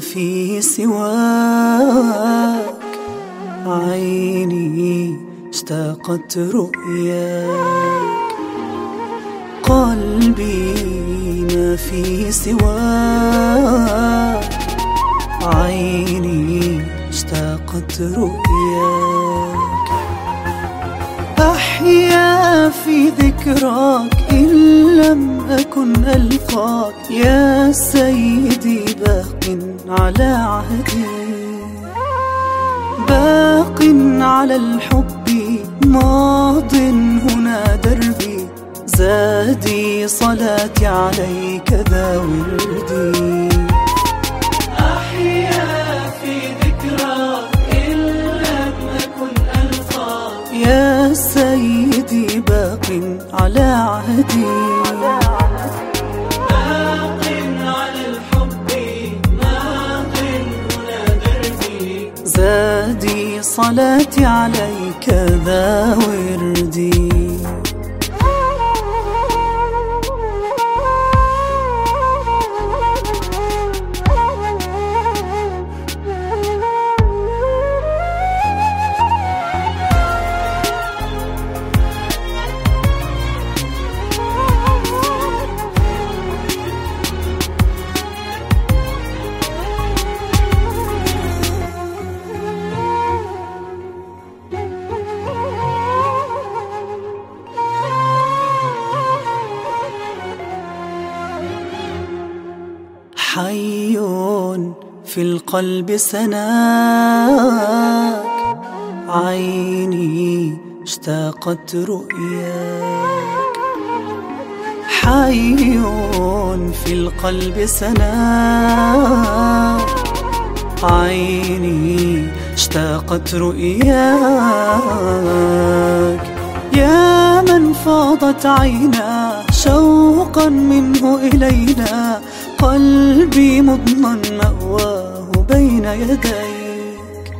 في سواك. عيني اشتاقت رؤياك. قلبي ما في سواك. عيني اشتاقت رؤياك. أحيا في ذكراك إن لم أكن ألقاك. يا باق على عهدي باق على الحب ماض هنا دربي. زادي صلاتي عليك ذا وردي. أحيا في يا سيدي باق على عهدي. صلاتي عليك ذا وردي. في القلب سناك. عيني اشتاقت رؤياك. حي في القلب سناك. عيني اشتاقت رؤياك. يا من فاضت عينا شوقا منه إلينا. قلبي مضمن مأواه بين يديك.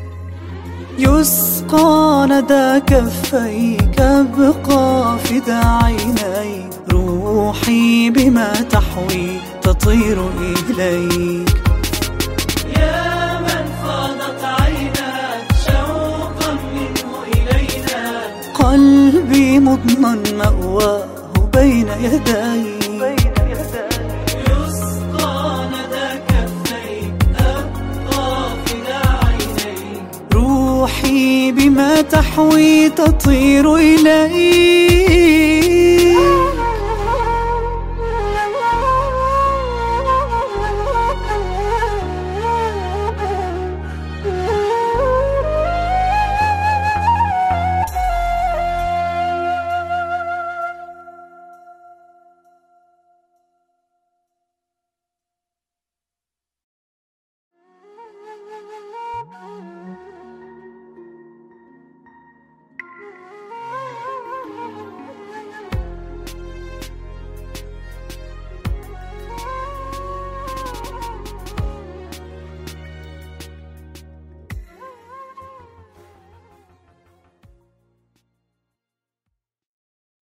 يسقى ندى كفيك أبقى فدا عيني روحي بما تحوي تطير إليك. يا من فاضت عيناك شوقا منه إلينا. قلبي مضمن مأواه بين يديك. تحوي تطير إليك